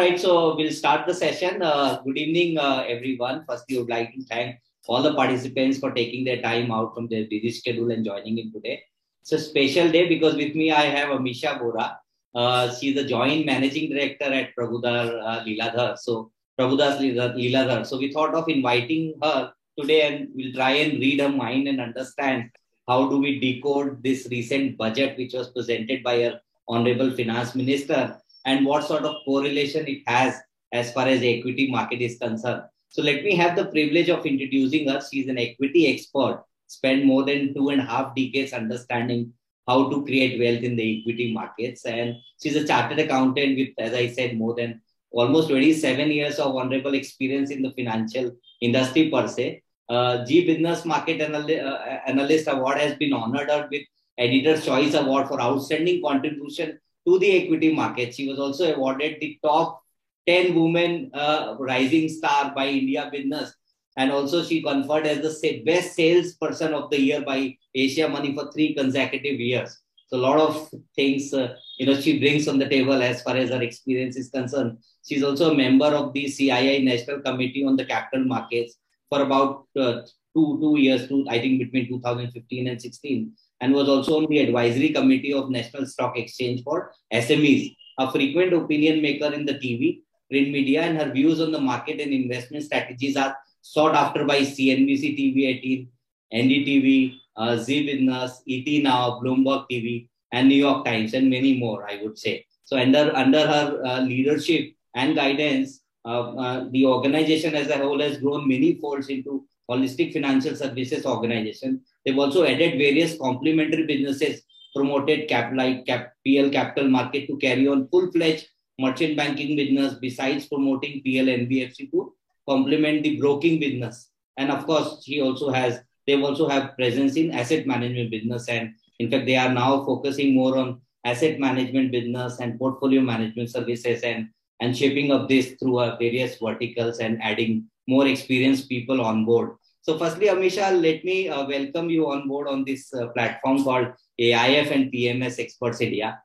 right, so we'll start the session. Uh, good evening, uh, everyone. First, we would like to thank all the participants for taking their time out from their busy schedule and joining in today. It's a special day because with me I have Amisha Vora. Uh, she's the joint managing director at Prabhudar uh, Lilladher. So Prabhudas Lilladher. So we thought of inviting her today and we'll try and read her mind and understand how do we decode this recent budget which was presented by our honorable finance minister and what sort of correlation it has as far as the equity market is concerned. So let me have the privilege of introducing her. She's an equity expert, spent more than two and a half decades understanding how to create wealth in the equity markets. And she's a chartered accountant with, as I said, more than almost 27 years of honorable experience in the financial industry per se. Uh, Zee Business Market Anal- uh, Analyst Award has been honored with Editor's Choice Award for outstanding contribution to the equity market. She was also awarded the top 10 women uh, rising star by India Business. And also she conferred as the best salesperson of the year by Asia Money for three consecutive years. So a lot of things, uh, you know, she brings on the table as far as her experience is concerned. She's also a member of the CII National Committee on the Capital Markets for about uh, two two years, two, I think between 2015 and 16 and was also on the advisory committee of National Stock Exchange for SMEs, a frequent opinion maker in the TV, print media, and her views on the market and investment strategies are sought after by CNBC TV 18, NDTV, uh, Zee Business, ET Now, Bloomberg TV, and New York Times, and many more, I would say. So, under, under her uh, leadership and guidance, uh, uh the organization as a whole has grown many folds into holistic financial services organization They've also added various complementary businesses, promoted cap like cap, PL capital market to carry on full-fledged merchant banking business besides promoting PL NBFC to complement the broking business. And of course, he also has, they also have presence in asset management business. And in fact, they are now focusing more on asset management business and portfolio management services and, and shaping up this through various verticals and adding more experienced people on board. So, firstly, Amisha, let me uh, welcome you on board on this uh, platform called AIF and PMS Experts India.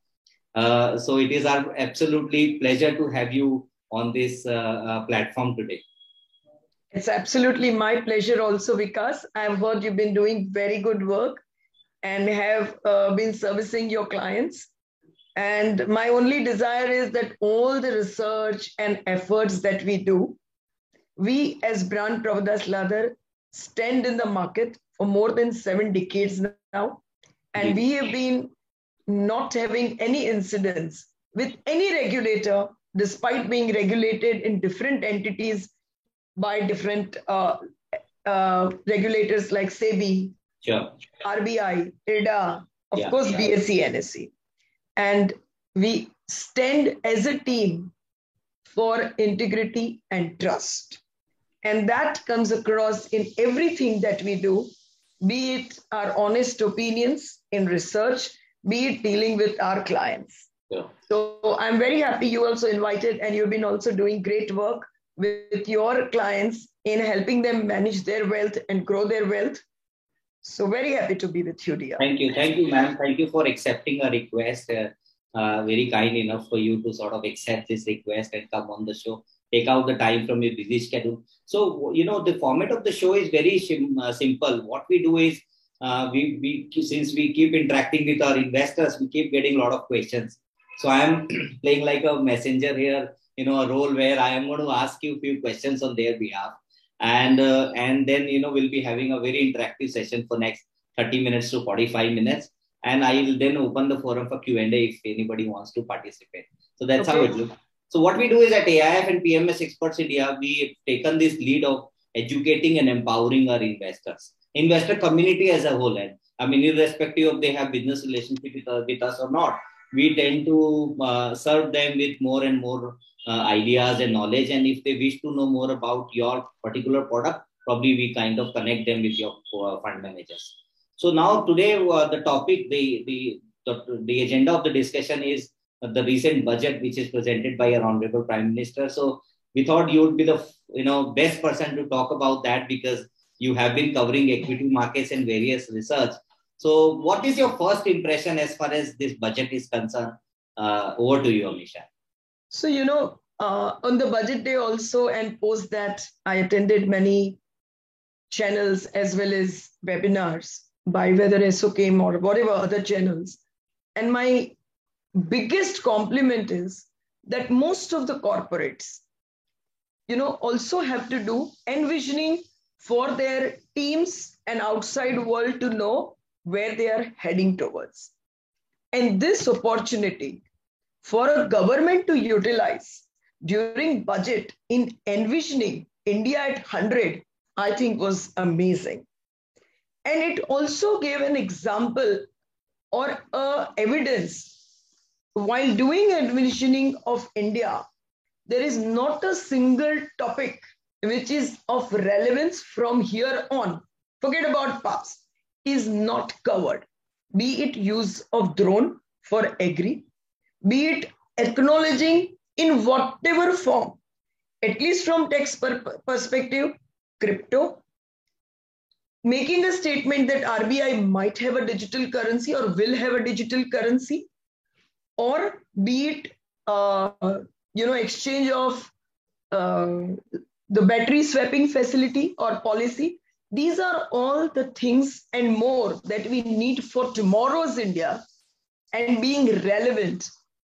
Uh, so, it is our absolutely pleasure to have you on this uh, uh, platform today. It's absolutely my pleasure also because I've heard you've been doing very good work and have uh, been servicing your clients. And my only desire is that all the research and efforts that we do, we as Brand Prabhudas Lilladher stand in the market for more than seven decades now. And we have been not having any incidents with any regulator, despite being regulated in different entities by different uh, uh, regulators like SEBI, sure. RBI, IRDA, of yeah, course, yeah. BSE, NSE. And we stand as a team for integrity and trust. And that comes across in everything that we do, be it our honest opinions in research, be it dealing with our clients. Yeah. So I'm very happy you also invited and you've been also doing great work with your clients in helping them manage their wealth and grow their wealth. So very happy to be with you, dear. Thank you. Thank you, ma'am. Thank you for accepting a request. Uh, uh, very kind enough for you to sort of accept this request and come on the show take out the time from your busy schedule. So, you know, the format of the show is very sim- uh, simple. What we do is, uh, we, we since we keep interacting with our investors, we keep getting a lot of questions. So I am playing like a messenger here, you know, a role where I am going to ask you a few questions on their behalf, and uh, and then you know we'll be having a very interactive session for next 30 minutes to 45 minutes, and I will then open the forum for Q and A if anybody wants to participate. So that's okay. how it looks. So what we do is at AIF and PMS Experts India, we've taken this lead of educating and empowering our investors, investor community as a whole. And I mean, irrespective of they have business relationship with, uh, with us or not, we tend to uh, serve them with more and more uh, ideas and knowledge. And if they wish to know more about your particular product, probably we kind of connect them with your uh, fund managers. So now today, uh, the topic, the, the, the, the agenda of the discussion is the recent budget which is presented by our honorable prime minister so we thought you would be the you know best person to talk about that because you have been covering equity markets and various research. So, what is your first impression as far as this budget is concerned? Uh, over to you, Amisha. So, you know, uh, on the budget day also, and post that, I attended many channels as well as webinars by whether SOCAIM or whatever other channels. And my biggest compliment is that most of the corporates, you know, also have to do envisioning for their teams and outside world to know where they are heading towards. And this opportunity for a government to utilize during budget in envisioning India at 100, I think was amazing. And it also gave an example or a evidence while doing admissioning of India, there is not a single topic which is of relevance from here on. Forget about past, is not covered. Be it use of drone for agri, be it acknowledging in whatever form, at least from tax per perspective, crypto, making a statement that RBI might have a digital currency or will have a digital currency, or be it uh, you know exchange of uh, the battery swapping facility or policy. These are all the things and more that we need for tomorrow's india and being relevant.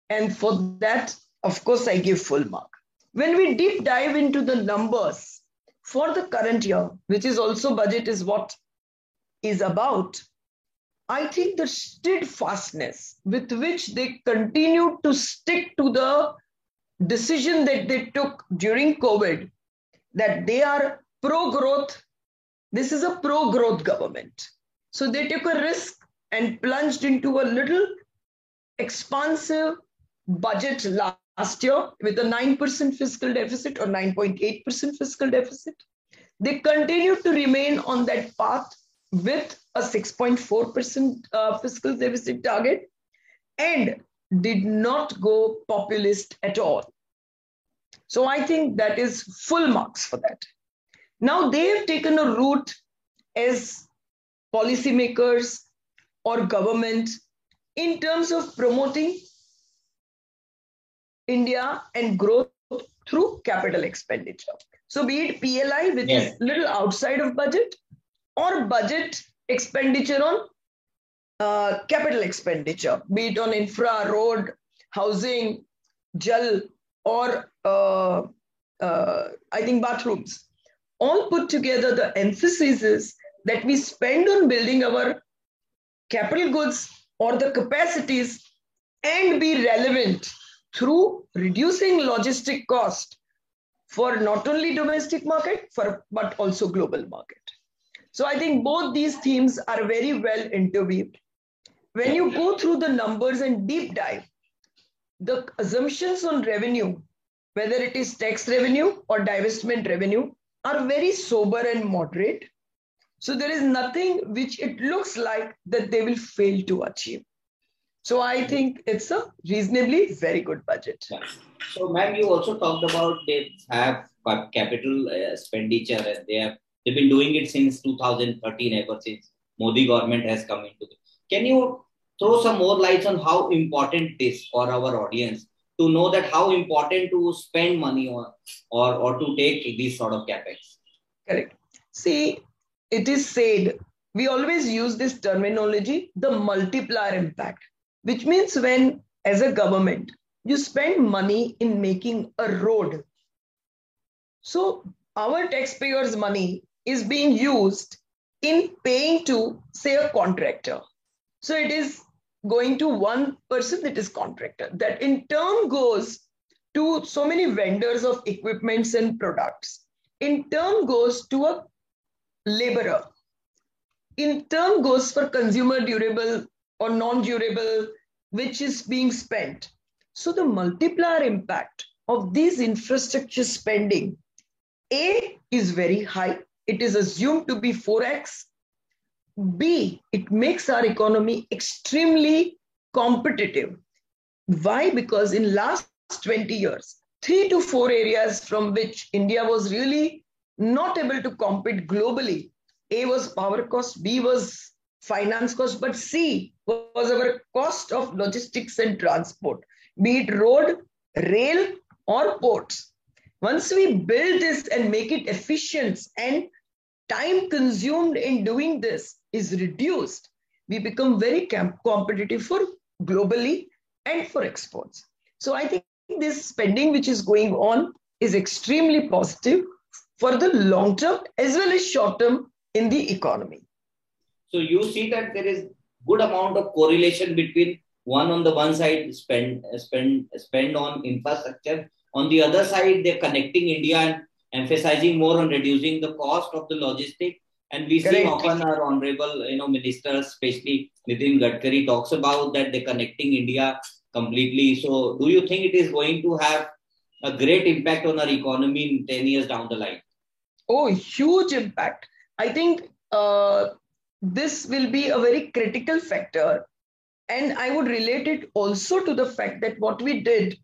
And for that of course i give full mark. When we deep dive into the numbers for the current year which is also budget is what is about I think the steadfastness with which they continued to stick to the decision that they took during COVID, that they are pro growth, this is a pro growth government. So they took a risk and plunged into a little expansive budget last year with a 9% fiscal deficit or 9.8% fiscal deficit. They continued to remain on that path with a 6.4% uh, fiscal deficit target and did not go populist at all. So I think that is full marks for that. Now they have taken a route as policymakers or government in terms of promoting India and growth through capital expenditure. So be it PLI, which is little outside of budget, or budget expenditure on uh, capital expenditure, be it on infra, road, housing, jal, or uh, uh, I think bathrooms. All put together, the emphasis is that we spend on building our capital goods or the capacities and be relevant through reducing logistic cost for not only domestic market for but also global market so I think both these themes are very well interweaved. When you go through the numbers and deep dive, the assumptions on revenue, whether it is tax revenue or divestment revenue, are very sober and moderate. So there is nothing which it looks like that they will fail to achieve. So I think it's a reasonably very good budget. So, ma'am, you also talked about they have capital uh, expenditure and they have They've been doing it since 2013, ever since Modi government has come into it. Can you throw some more lights on how important it is for our audience to know that how important to spend money or, or, or to take these sort of capex? Correct. See, it is said, we always use this terminology, the multiplier impact, which means when, as a government, you spend money in making a road. So our taxpayers' money is being used in paying to, say, a contractor. So it is going to one person that is contractor that in turn goes to so many vendors of equipments and products. In turn goes to a laborer. In turn goes for consumer durable or non-durable, which is being spent. So the multiplier impact of these infrastructure spending, A is very high it is assumed to be 4x. B, it makes our economy extremely competitive. Why? Because in last 20 years, three to four areas from which India was really not able to compete globally A was power cost, B was finance cost, but C was our cost of logistics and transport, be it road, rail, or ports. Once we build this and make it efficient and time consumed in doing this is reduced, we become very competitive for globally and for exports. So I think this spending which is going on is extremely positive for the long term as well as short term in the economy. So you see that there is good amount of correlation between one on the one side spend spend spend on infrastructure on the other side they're connecting india and emphasizing more on reducing the cost of the logistic. And we see often our honorable you know ministers especially Nitin Gadkari talks about that they're connecting india completely. So do you think it is going to have a great impact on our economy in 10 years down the line? Oh huge impact. I think uh, this will be a very critical factor. And I would relate it also to the fact that what we did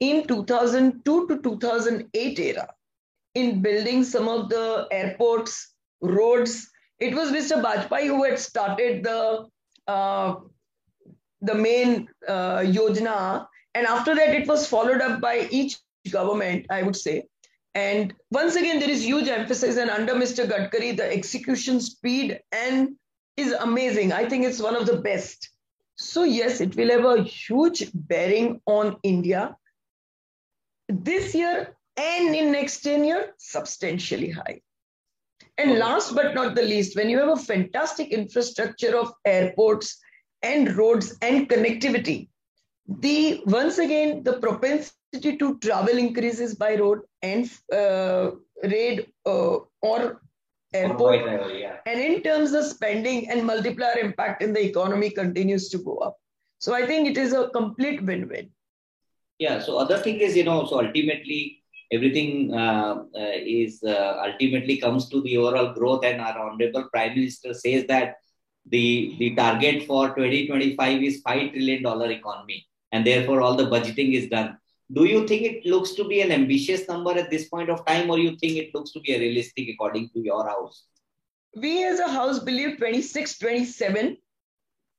in 2002 to 2008 era in building some of the airports, roads, it was Mr. Vajpayee who had started the uh, the main uh, yojana, and after that it was followed up by each government, I would say. And once again, there is huge emphasis, and under Mr. Gadkari, the execution speed and is amazing. I think it's one of the best. So, yes, it will have a huge bearing on India. This year and in next 10 years, substantially high. And last but not the least, when you have a fantastic infrastructure of airports and roads and connectivity, the once again the propensity to travel increases by road and uh, raid uh, or airport. yeah. And in terms of spending and multiplier impact in the economy continues to go up. So I think it is a complete win-win. Yeah. So other thing is, you know, so ultimately everything uh, uh, is uh, ultimately comes to the overall growth, and our honorable prime minister says that the the target for 2025 is five trillion dollar economy, and therefore all the budgeting is done do you think it looks to be an ambitious number at this point of time or you think it looks to be a realistic according to your house we as a house believe 26 27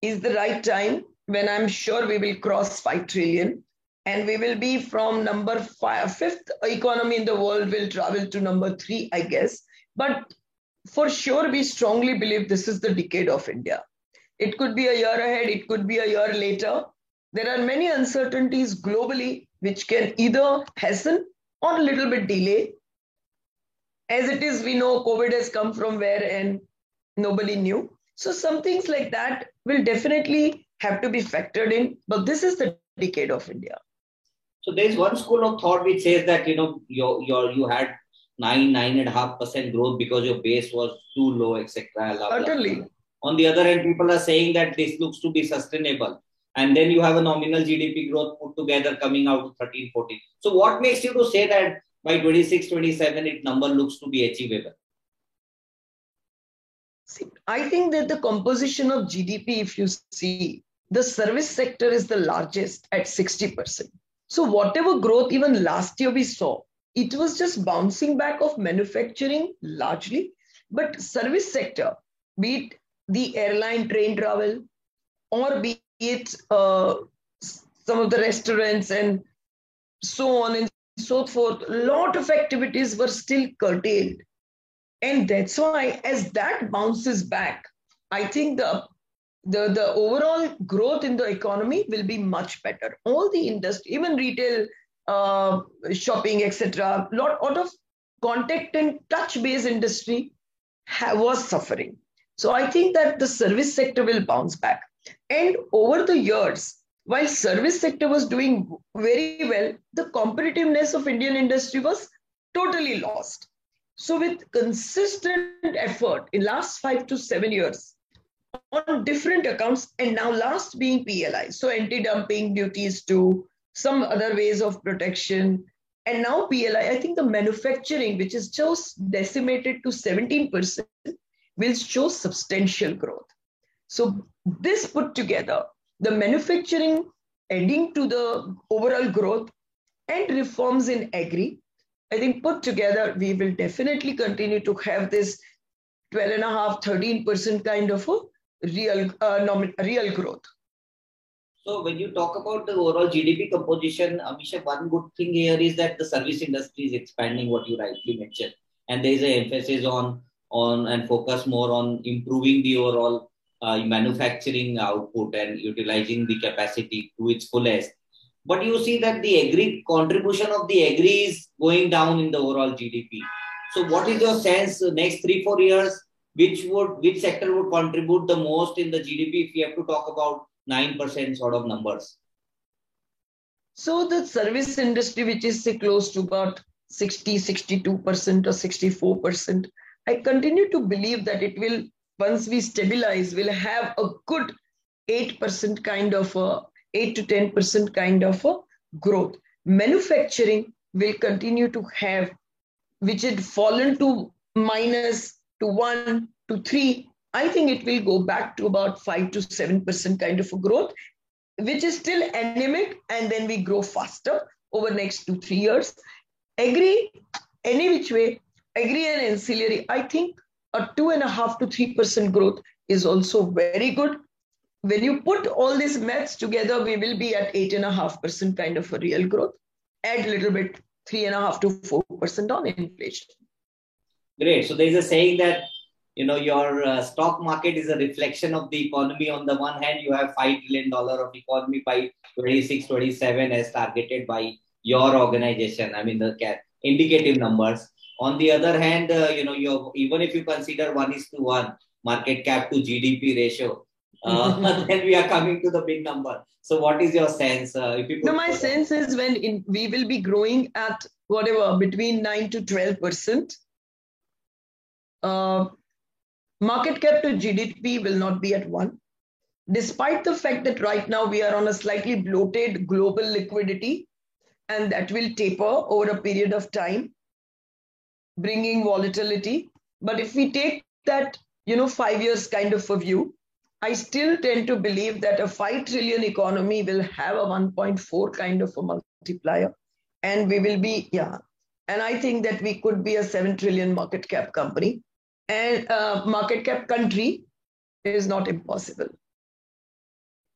is the right time when i'm sure we will cross 5 trillion and we will be from number five, fifth economy in the world will travel to number three i guess but for sure we strongly believe this is the decade of india it could be a year ahead it could be a year later there are many uncertainties globally which can either hasten or a little bit delay. As it is, we know COVID has come from where and nobody knew. So some things like that will definitely have to be factored in. But this is the decade of India. So there's one school of thought which says that you know your your you had nine nine and a half percent growth because your base was too low, etc. Certainly. On the other hand, people are saying that this looks to be sustainable and then you have a nominal GDP growth put together coming out to 13, 14. So what makes you to say that by 26, 27, it number looks to be achievable? See, I think that the composition of GDP, if you see, the service sector is the largest at 60%. So whatever growth even last year we saw, it was just bouncing back of manufacturing largely, but service sector, be it the airline train travel or be it uh, some of the restaurants and so on and so forth, a lot of activities were still curtailed. And that's why, as that bounces back, I think the the, the overall growth in the economy will be much better. All the industry, even retail, uh, shopping, etc., lot, lot of contact and touch-based industry ha- was suffering. So I think that the service sector will bounce back. And over the years, while service sector was doing very well, the competitiveness of Indian industry was totally lost. So with consistent effort in last five to seven years on different accounts, and now last being PLI, so anti-dumping duties to some other ways of protection, and now PLI, I think the manufacturing, which is just decimated to 17%, will show substantial growth. So this put together, the manufacturing adding to the overall growth and reforms in agri, I think put together, we will definitely continue to have this 12 and a half, 13% kind of a real, uh, real growth. So when you talk about the overall GDP composition, Amisha, one good thing here is that the service industry is expanding, what you rightly mentioned, and there is an emphasis on on and focus more on improving the overall uh, manufacturing output and utilizing the capacity to its fullest. But you see that the agri contribution of the agri is going down in the overall GDP. So what is your sense next three four years? Which would which sector would contribute the most in the GDP if you have to talk about 9% sort of numbers. So the service industry, which is close to about 60, 62% or 64%, I continue to believe that it will, once we stabilize, will have a good 8% kind of a, 8 to 10% kind of a growth. Manufacturing will continue to have, which had fallen to minus to 1 to 3 I think it will go back to about 5 to 7% kind of a growth, which is still anemic, and then we grow faster over next two, three years. Agree, any which way, agree and ancillary, I think a two and a half to 3% growth is also very good. When you put all these maths together, we will be at eight and a half percent kind of a real growth. Add a little bit, three and a half to four percent on inflation. Great. So there is a saying that you know your uh, stock market is a reflection of the economy. On the one hand you have 5 trillion dollar of economy by 26 27 as targeted by your organization. I mean the indicative numbers. On the other hand uh, you know you even if you consider 1 is to 1 market cap to gdp ratio uh, then we are coming to the big number. So what is your sense uh, if you no my sense is when in, we will be growing at whatever between 9 to 12 percent uh, Market cap to GDP will not be at one. Despite the fact that right now we are on a slightly bloated global liquidity, and that will taper over a period of time, bringing volatility. But if we take that, you know, five years kind of a view, I still tend to believe that a 5 trillion economy will have a 1.4 kind of a multiplier. And we will be, yeah. And I think that we could be a 7 trillion market cap company and uh, market cap country is not impossible.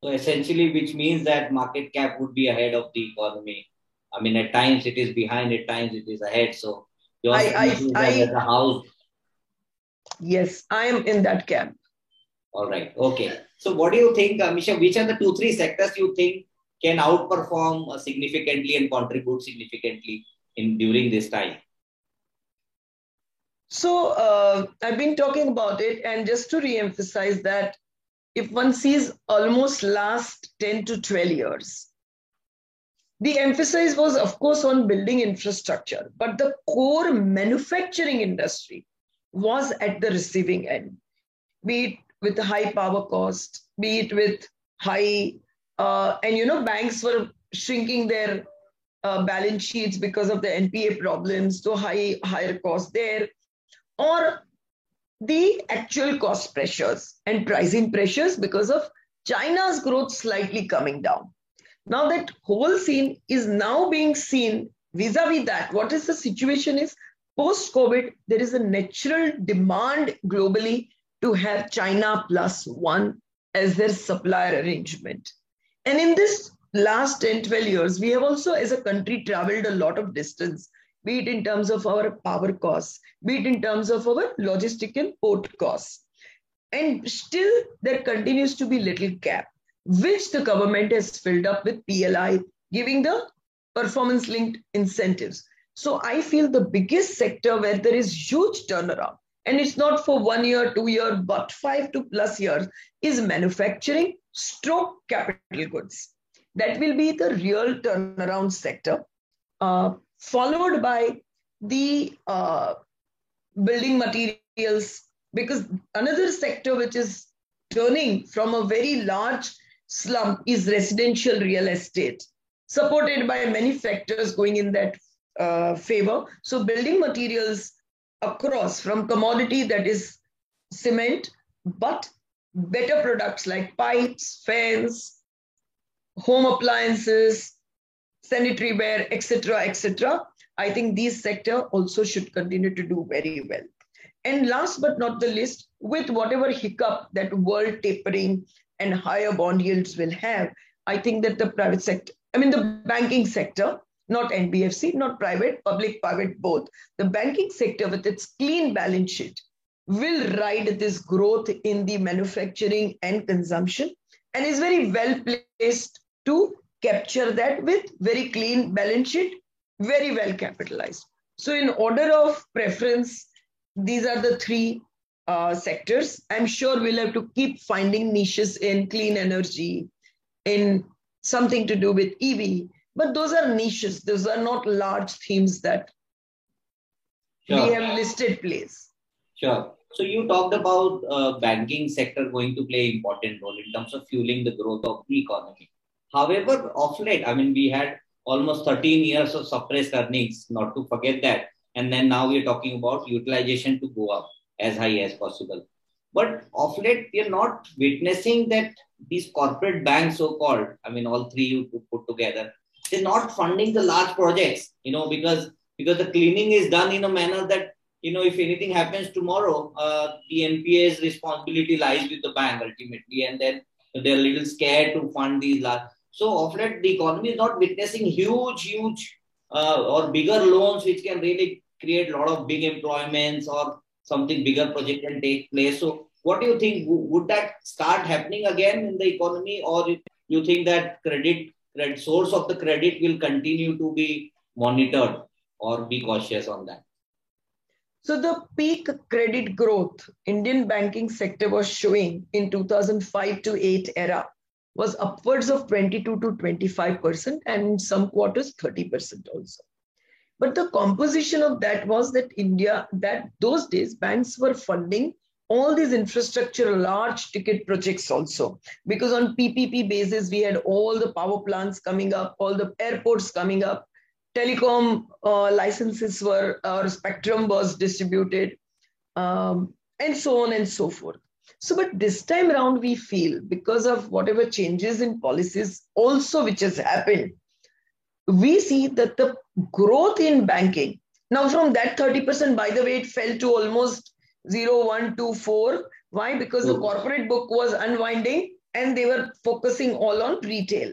So essentially, which means that market cap would be ahead of the economy. I mean, at times it is behind, at times it is ahead. So your I, I, I, a house. Yes, I am in that camp. All right. Okay. So what do you think, Amisha? Which are the two, three sectors you think can outperform significantly and contribute significantly in during this time? So uh, I've been talking about it, and just to re-emphasize that if one sees almost last 10 to 12 years, the emphasis was, of course, on building infrastructure, but the core manufacturing industry was at the receiving end, be it with high power cost, be it with high, uh, and you know, banks were shrinking their uh, balance sheets because of the NPA problems, so high higher cost there or the actual cost pressures and pricing pressures because of China's growth slightly coming down. Now that whole scene is now being seen vis-a-vis that. What is the situation is post-COVID, there is a natural demand globally to have China plus one as their supplier arrangement. And in this last 10, 12 years, we have also as a country traveled a lot of distance be it in terms of our power costs, be it in terms of our logistical port costs. And still, there continues to be little gap, which the government has filled up with PLI, giving the performance linked incentives. So I feel the biggest sector where there is huge turnaround, and it's not for one year, two year, but five to plus years, is manufacturing stroke capital goods. That will be the real turnaround sector. Uh, followed by the uh, building materials, because another sector which is turning from a very large slump is residential real estate, supported by many factors going in that uh, favor. So, building materials across from commodity that is cement, but better products like pipes, fans, home appliances, sanitary ware, etc., etc. I think these sector also should continue to do very well. And last but not the least, with whatever hiccup that world tapering and higher bond yields will have, I think that the private sector, I mean, the banking sector, not NBFC, not private, public, private, both. The banking sector with its clean balance sheet will ride this growth in the manufacturing and consumption and is very well placed to capture that with very clean balance sheet, very well capitalized. So in order of preference, these are the three uh, sectors. I'm sure we'll have to keep finding niches in clean energy, in something to do with EV, but those are niches. Those are not large themes that sure. we have listed place. Sure. So you talked about uh, banking sector going to play important role in terms of fueling the growth of the economy. However, of late, I mean, we had almost 13 years of suppressed earnings, not to forget that. And then now we're talking about utilization to go up as high as possible. But of late, we are not witnessing that these corporate banks, so called, I mean, all three you put together, they're not funding the large projects, you know, because because the cleaning is done in a manner that, you know, if anything happens tomorrow, uh, the NPA's responsibility lies with the bank ultimately. And then they're a little scared to fund these large. So of late, the economy is not witnessing huge, huge uh, or bigger loans which can really create a lot of big employments or something bigger project can take place. So what do you think? Would that start happening again in the economy, or you think that credit, credit source of the credit will continue to be monitored, or be cautious on that? So the peak credit growth Indian banking sector was showing in 2005 to 8 era was upwards of 22 to 25 percent, and in some quarters 30 percent also. But the composition of that was that India, that those days banks were funding all these infrastructure large ticket projects also. Because on ppp basis we had all the power plants coming up all the airports coming up. Telecom uh, licenses were or spectrum was distributed um, and so on and so forth so but this time around we feel because of whatever changes in policies also which has happened we see that the growth in banking now from that 30% by the way it fell to almost 0, 1, 2, 4. Why? Because the mm. corporate book was unwinding and they were focusing all on retail.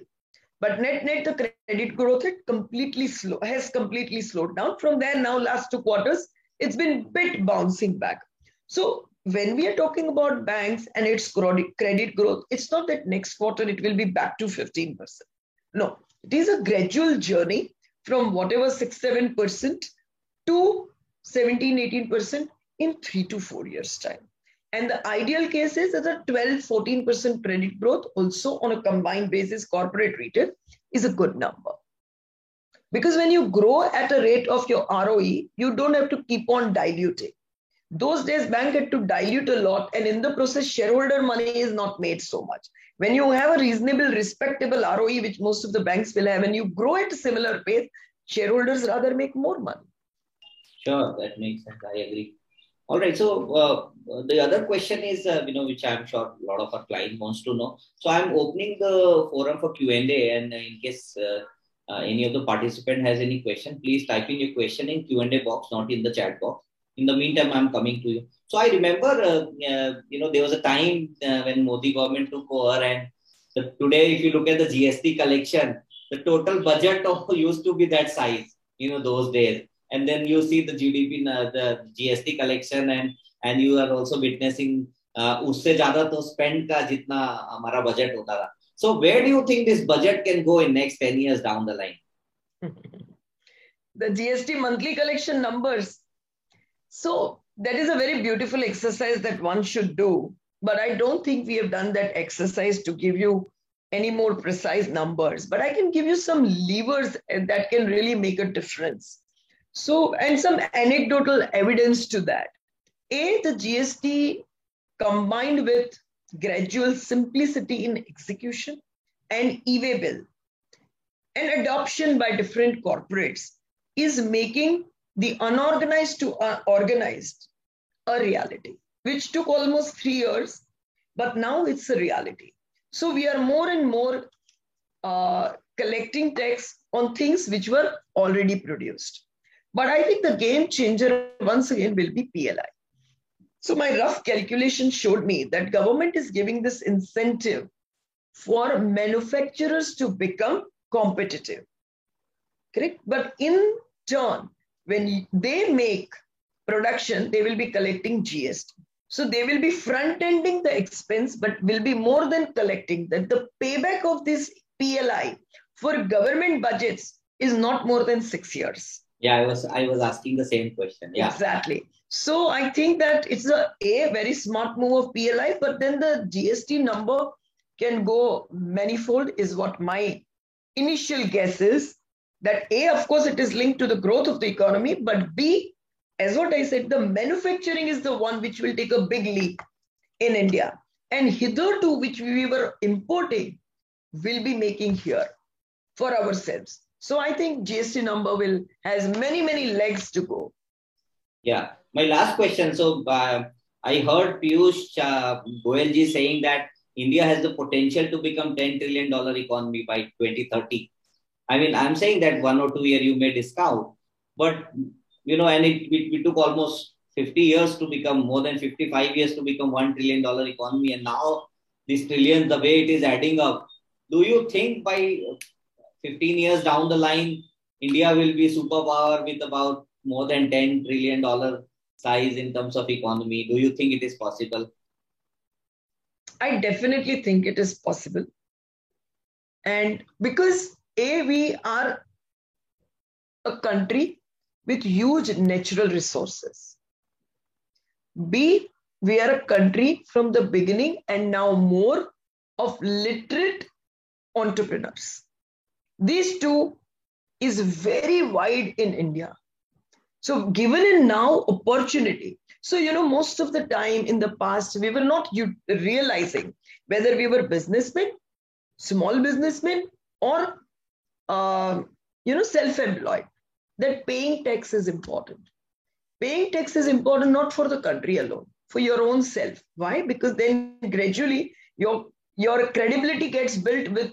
But net net the credit growth had completely slow has completely slowed down. From there now last two quarters, it's been bit bouncing back. So when we are talking about banks and its credit growth, it's not that next quarter it will be back to 15%. No, it is a gradual journey from whatever 6 7% to 17 18% in three to four years' time. And the ideal case is that a 12, 14% credit growth also on a combined basis, corporate retail is a good number. Because when you grow at a rate of your ROE, you don't have to keep on diluting. Those days, bank had to dilute a lot, and in the process, shareholder money is not made so much. When you have a reasonable, respectable ROE, which most of the banks will have, and you grow at a similar pace, shareholders rather make more money. Sure, that makes sense. I agree. All right. So uh, the other question is, uh, you know, which I'm sure a lot of our client wants to know. So I'm opening the forum for Q and in case uh, uh, any of the participant has any question, please type in your question in Q and A box, not in the chat box In the meantime, I'm coming to you. So I remember, uh, uh, you know, there was a time when Modi government took over, and the, today, if you look at the GST collection, the total budget of used to be that size. You know, those days and then you see the GDP, the GST collection, and and you are also witnessing uh, उससे ज़्यादा तो spend का जितना हमारा budget होता था. So where do you think this budget can go in next 10 years down the line? the GST monthly collection numbers. so that is a very beautiful exercise that one should do. But I don't think we have done that exercise to give you any more precise numbers. But I can give you some levers that can really make a difference. So, and some anecdotal evidence to that. A, the GST combined with gradual simplicity in execution and e-way bill and adoption by different corporates is making the unorganized to organized a reality, which took almost three years, but now it's a reality. So we are more and more uh, collecting tax on things which were already produced. But I think the game changer once again will be PLI. So my rough calculation showed me that government is giving this incentive for manufacturers to become competitive. Correct? But in turn, when they make production, they will be collecting GST. So they will be front ending the expense, but will be more than collecting that. The payback of this PLI for government budgets is not more than six years. Yeah, I was I was asking the same question. Yeah, exactly. So I think that it's a a very smart move of PLI, but then the GST number can go manifold is what my initial guess is. That A, of course, it is linked to the growth of the economy, but B, as what I said, the manufacturing is the one which will take a big leap in India. And hitherto, which we were importing, will be making here for ourselves. So I think GST number will has many, many legs to go. Yeah. My last question. So uh, I heard Piyush uh, saying that India has the potential to become $10 trillion economy by 2030. I mean, I'm saying that one or two year you may discount, but you know, and it, it, it took almost 50 years to become more than 55 years to become $1 trillion economy. And now this trillion, the way it is adding up, do you think by 15 years down the line, India will be superpower with about more than 10 trillion dollar size in terms of economy? Do you think it is possible? I definitely think it is possible. And because A, we are a country with huge natural resources. B, we are a country from the beginning and now more of literate entrepreneurs. These two is very wide in India. So given a now opportunity, so you know most of the time in the past we were not realizing whether we were businessmen, small businessmen, or uh, you know self-employed. That paying tax is important. Paying tax is important not for the country alone, for your own self. Why? Because then gradually your your credibility gets built with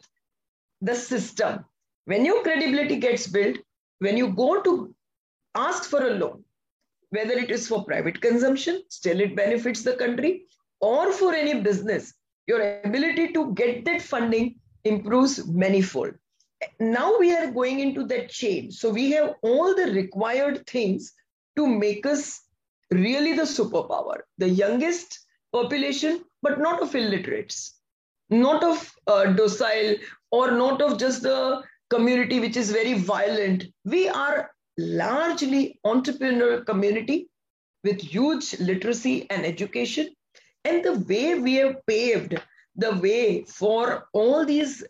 the system. When your credibility gets built, when you go to ask for a loan, whether it is for private consumption, still it benefits the country, or for any business, your ability to get that funding improves manifold. Now we are going into that change. So we have all the required things to make us really the superpower, the youngest population, but not of illiterates, not of uh, docile or not of just the community which is very violent. We are largely entrepreneurial community with huge literacy and education. And the way we have paved the way for all these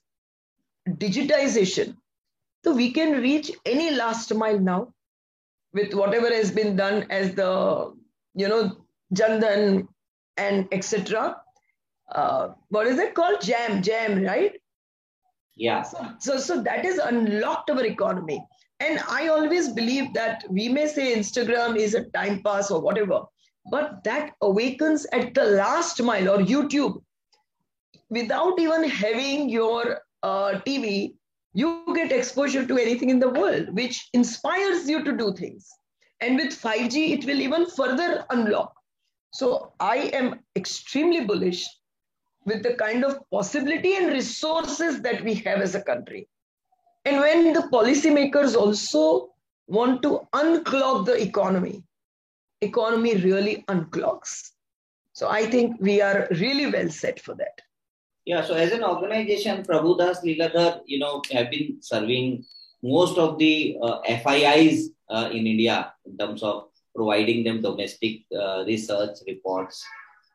digitization, so we can reach any last mile now with whatever has been done as the, you know, Jan Dhan and etc. Uh, what is it called? Jam, jam, right? Yeah. So, so, so that is unlocked our economy. And I always believe that we may say Instagram is a time pass or whatever, but that awakens at the last mile or YouTube. Without even having your uh, TV, you get exposure to anything in the world, which inspires you to do things. And with 5G, it will even further unlock. So I am extremely bullish with the kind of possibility and resources that we have as a country. And when the policymakers also want to unclog the economy, economy really unclogs. So I think we are really well set for that. Yeah, so as an organization, Prabhudas Lilladher, you know, have been serving most of the uh, FIIs uh, in India in terms of providing them domestic uh, research reports.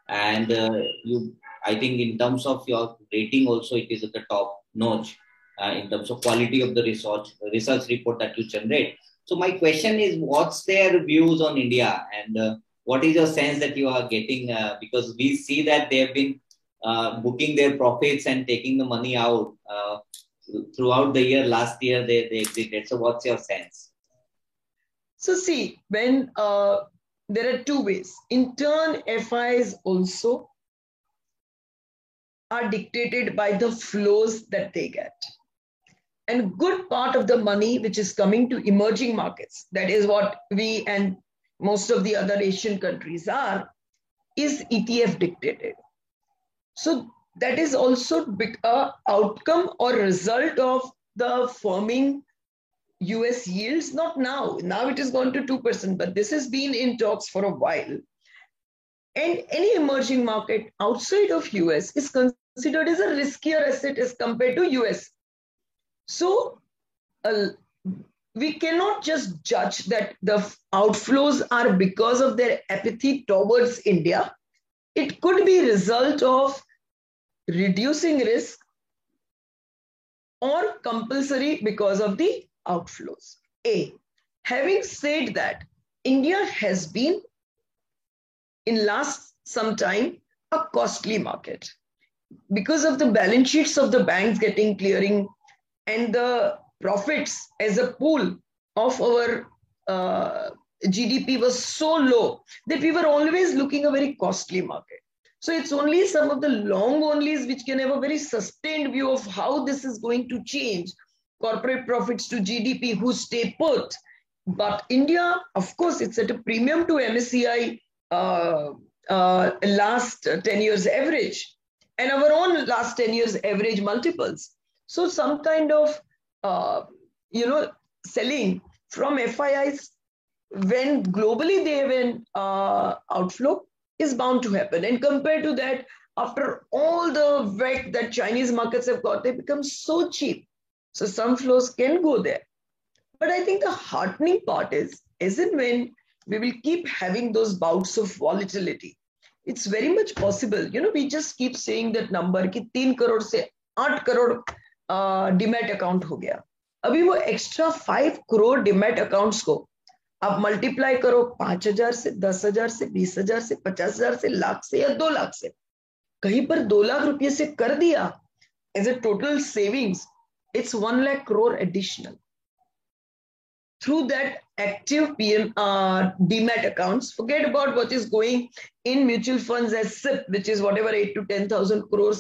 And uh, you I think in terms of your rating also, it is at the top notch uh, in terms of quality of the research research report that you generate. So my question is, what's their views on India, and uh, what is your sense that you are getting? Because we see that they have been uh, booking their profits and taking the money out uh, throughout the year. Last year they they exited. So what's your sense? So see, when uh, there are two ways. In turn, FIs also are dictated by the flows that they get. And good part of the money which is coming to emerging markets, that is what we and most of the other Asian countries are, is ETF dictated. So that is also a outcome or result of the firming US yields, not now. Now it has gone to 2%, but this has been in talks for a while. And any emerging market outside of US is considered as a riskier asset as compared to US. So we cannot just judge that the outflows are because of their apathy towards India. It could be result of reducing risk or compulsory because of the outflows. A. Having said that, India has been in last some time a costly market because of the balance sheets of the banks getting clearing and the profits as a pool of our uh, GDP was so low that we were always looking a very costly market. So it's only some of the long onlys which can have a very sustained view of how this is going to change corporate profits to GDP who stay put. But India, of course, it's at a premium to MSCI uh, uh, last 10 years average and our own last 10 years average multiples. So some kind of, uh, you know, selling from FIIs when globally they have an uh, outflow is bound to happen. And compared to that, after all the wreck that Chinese markets have got, they become so cheap. So some flows can go there. But I think the heartening part is, is it when we will keep having those bouts of volatility. It's very much possible. You know, we just keep saying that number कि तीन करोड़ से आठ crore demat account हो गया अभी वो extra five crore demat accounts को अब मल्टीप्लाई करो पाँच हज़ार से दस हज़ार से बीस हज़ार से पचास हज़ार से लाख से या दो लाख से। कहीं पर दो लाख रुपये से कर दिया as a total savings it's one lakh crore additional through that active P M demat account forget about watch is going in mutual fund as SIP which is whatever eight to ten thousand crore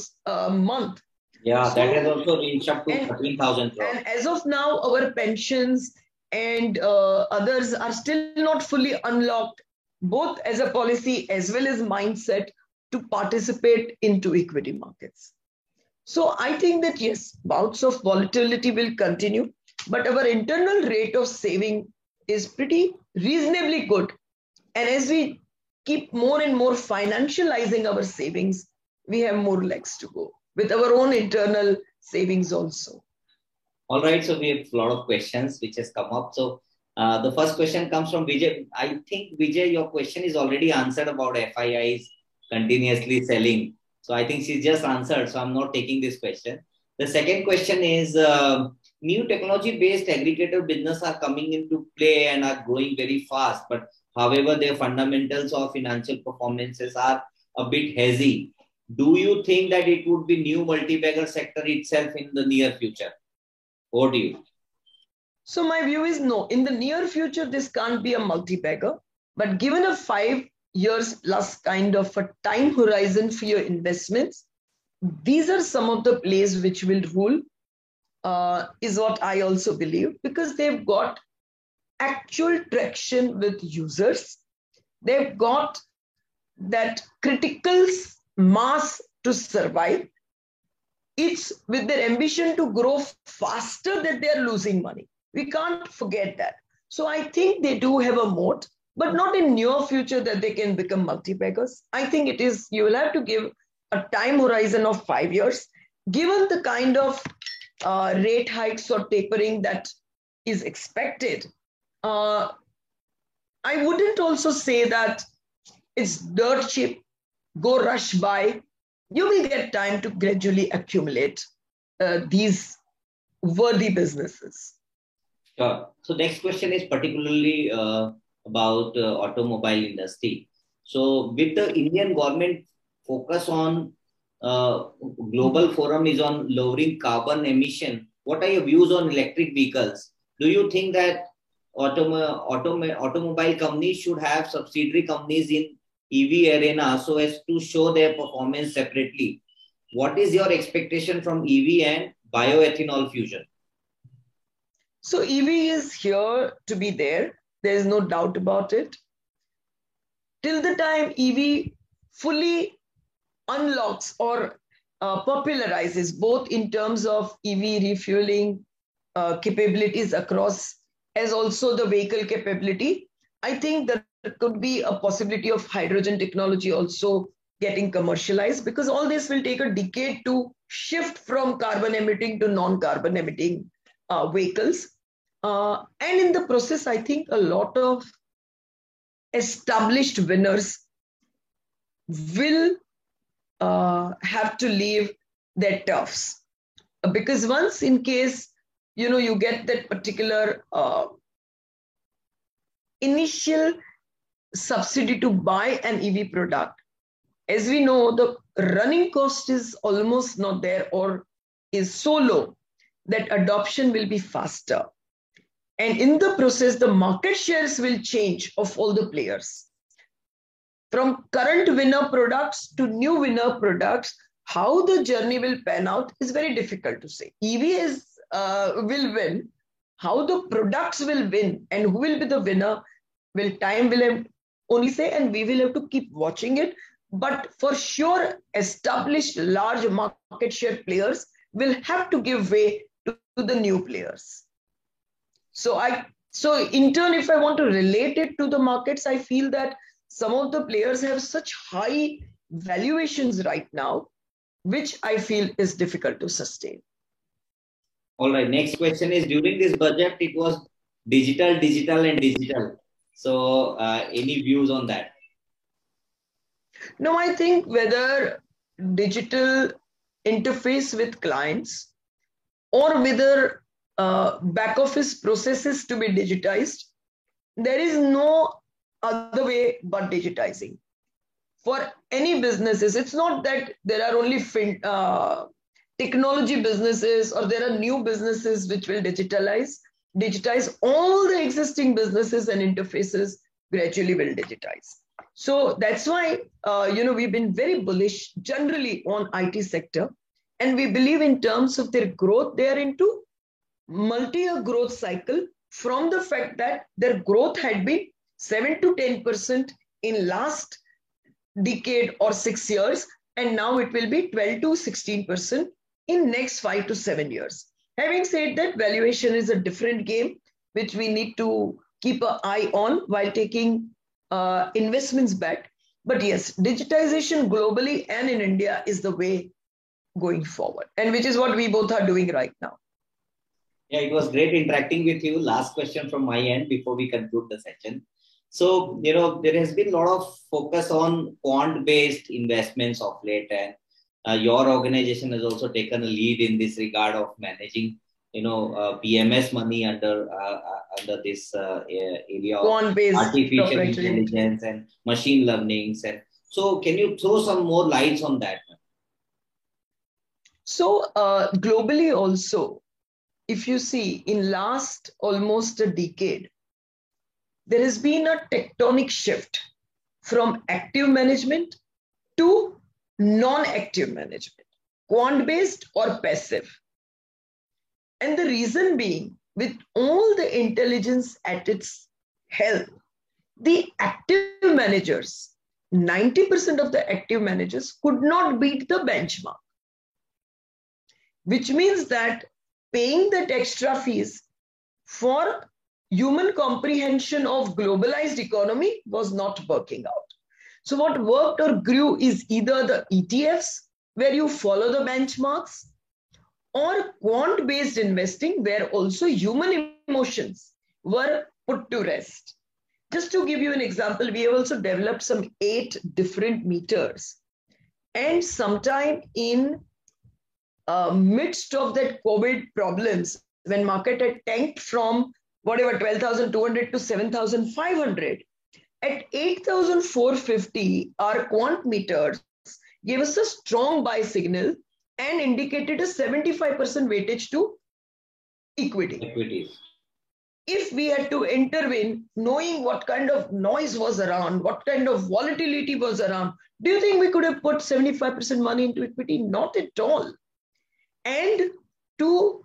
month Yeah, so, that has also reached up to 13,000. And as of now, our pensions, and uh, others are still not fully unlocked, both as a policy as well as mindset to participate into equity markets. So I think that yes, bouts of volatility will continue but our internal rate of saving is pretty reasonably good. And as we keep more and more financializing our savings, we have more legs to go with our own internal savings also. All right, so we have a lot of questions which has come up. So uh, the first question comes from Vijay. I think Vijay, your question is already answered about FIIs continuously selling. So I think she just answered. So I'm not taking this question. The second question is uh, new technology based aggregator business are coming into play and are growing very fast but however their fundamentals or financial performances are a bit hazy do you think that it would be new multi-bagger sector itself in the near future what do you so my view is no in the near future this can't be a multi-bagger but given a five years plus kind of a time horizon for your investments these are some of the plays which will rule uh, is what I also believe because they've got actual traction with users. They've got that critical mass to survive. It's with their ambition to grow faster that they're losing money. We can't forget that. So I think they do have a moat, but not in near future that they can become multi-baggers. I think it is, you will have to give a time horizon of five years, given the kind of uh, rate hikes or tapering that is expected. Uh, I wouldn't also say that it's dirt cheap, go rush by. You will get time to gradually accumulate uh, these worthy businesses. Sure. So next question is particularly uh, about uh, automobile industry. So with the Indian government focus on uh, global forum is on lowering carbon emission. What are your views on electric vehicles? Do you think that autom- autom- automobile companies should have subsidiary companies in EV arena so as to show their performance separately? What is your expectation from EV and bioethanol fusion? So EV is here to be there. There is no doubt about it. Till the time EV fully unlocks or uh, popularizes both in terms of EV refueling uh, capabilities across as also the vehicle capability. I think there could be a possibility of hydrogen technology also getting commercialized because all this will take a decade to shift from carbon emitting to non-carbon emitting uh, vehicles. Uh, and in the process, I think a lot of established winners will uh, have to leave their turfs. Because once in case, you know, you get that particular uh, initial subsidy to buy an EV product, as we know, the running cost is almost not there or is so low that adoption will be faster. And in the process, the market shares will change of all the players. From current winner products to new winner products, how the journey will pan out is very difficult to say. EV is, uh, will win. How the products will win and who will be the winner will time will only say, and we will have to keep watching it. But for sure, established large market share players will have to give way to, to the new players. So I so in turn, if I want to relate it to the markets, I feel that some of the players have such high valuations right now, which I feel is difficult to sustain. All right. Next question is during this budget, it was digital, digital, and digital. So, uh, any views on that? No, I think whether digital interface with clients or whether uh, back office processes to be digitized, there is no other way but digitizing. For any businesses, it's not that there are only fin- uh, technology businesses or there are new businesses which will digitalize. Digitize all the existing businesses and interfaces gradually will digitize. So that's why, uh, you know, we've been very bullish generally on IT sector. And we believe in terms of their growth, they are into multi-year growth cycle from the fact that their growth had been 7 to 10% in last decade or six years. And now it will be 12 to 16% in next five to seven years. Having said that, valuation is a different game, which we need to keep an eye on while taking uh, investments back. But yes, digitization globally and in India is the way going forward, and which is what we both are doing right now. Yeah, it was great interacting with you. Last question from my end before we conclude the session. So, you know, there has been a lot of focus on quant based investments of late, and uh, your organization has also taken a lead in this regard of managing you know uh, PMS money under uh, uh under this uh, area of artificial intelligence and machine learning. And so, can you throw some more lights on that? So, uh, globally also, if you see in last almost a decade, there has been a tectonic shift from active management to non-active management, quant-based or passive. And the reason being, with all the intelligence at its help, the active managers, 90% of the active managers could not beat the benchmark. Which means that paying that extra fees for human comprehension of globalized economy was not working out. So what worked or grew is either the ETFs, where you follow the benchmarks, or quant based investing where also human emotions were put to rest. Just to give you an example, we have also developed some eight different meters. And sometime in uh, midst of that COVID problems, when market had tanked from whatever 12,200 to 7,500, at 8,450, our quant meters gave us a strong buy signal and indicated a 75% weightage to equity. Equities. If we had to intervene, knowing what kind of noise was around, what kind of volatility was around, do you think we could have put 75% money into equity? Not at all. And to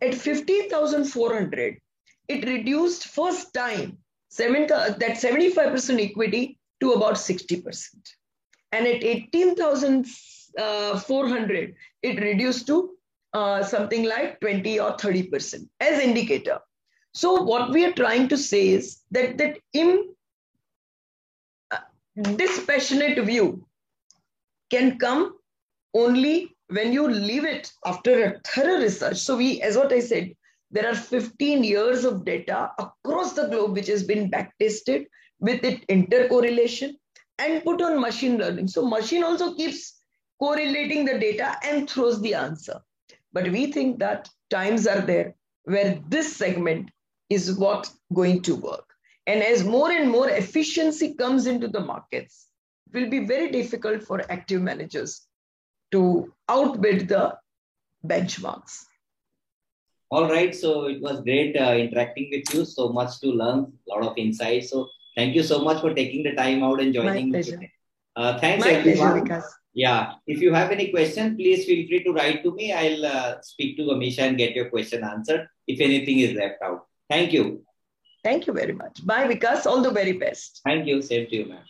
at 15,400, it reduced first time seven, that 75% equity to about 60%. And at 18,400, uh, it reduced to uh, something like 20 or 30% as indicator. So what we are trying to say is that that in uh, dispassionate view can come only when you leave it after a thorough research. So we, as what I said, there are 15 years of data across the globe which has been backtested with it intercorrelation and put on machine learning. So machine also keeps correlating the data and throws the answer. But we think that times are there where this segment is what going to work. And as more and more efficiency comes into the markets, it will be very difficult for active managers to outbid the benchmarks. All right. So it was great uh, interacting with you. So much to learn, a lot of insights. So thank you so much for taking the time out and joining My me today. Uh, thanks, My everyone. Pleasure, yeah. If you have any question, please feel free to write to me. I'll uh, speak to Amisha and get your question answered if anything is left out. Thank you. Thank you very much. Bye, Vikas. All the very best. Thank you. Same to you, ma'am.